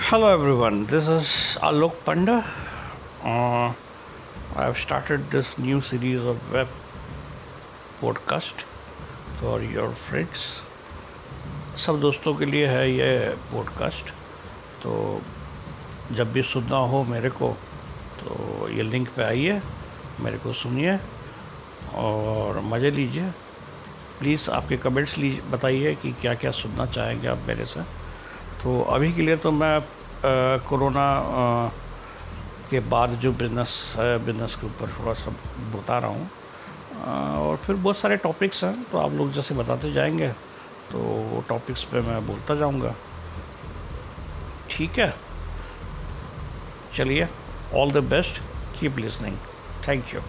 Hello everyone, this is Alok Panda. Uh, I have started this new series of web podcast for your friends. सब दोस्तों के लिए है ये podcast तो जब भी सुनना हो मेरे को तो ये लिंक पे आइए मेरे को सुनिए और मज़े लीजिए प्लीज़ आपके कमेंट्स लीजिए बताइए कि क्या क्या सुनना चाहेंगे आप मेरे से तो अभी के लिए तो मैं कोरोना के बाद जो बिज़नेस है बिज़नेस के ऊपर थोड़ा सा बता रहा हूँ। और फिर बहुत सारे टॉपिक्स हैं तो आप लोग जैसे बताते जाएँगे तो वो टॉपिक्स पे मैं बोलता जाऊँगा। ठीक है? चलिए all the best keep listening thank you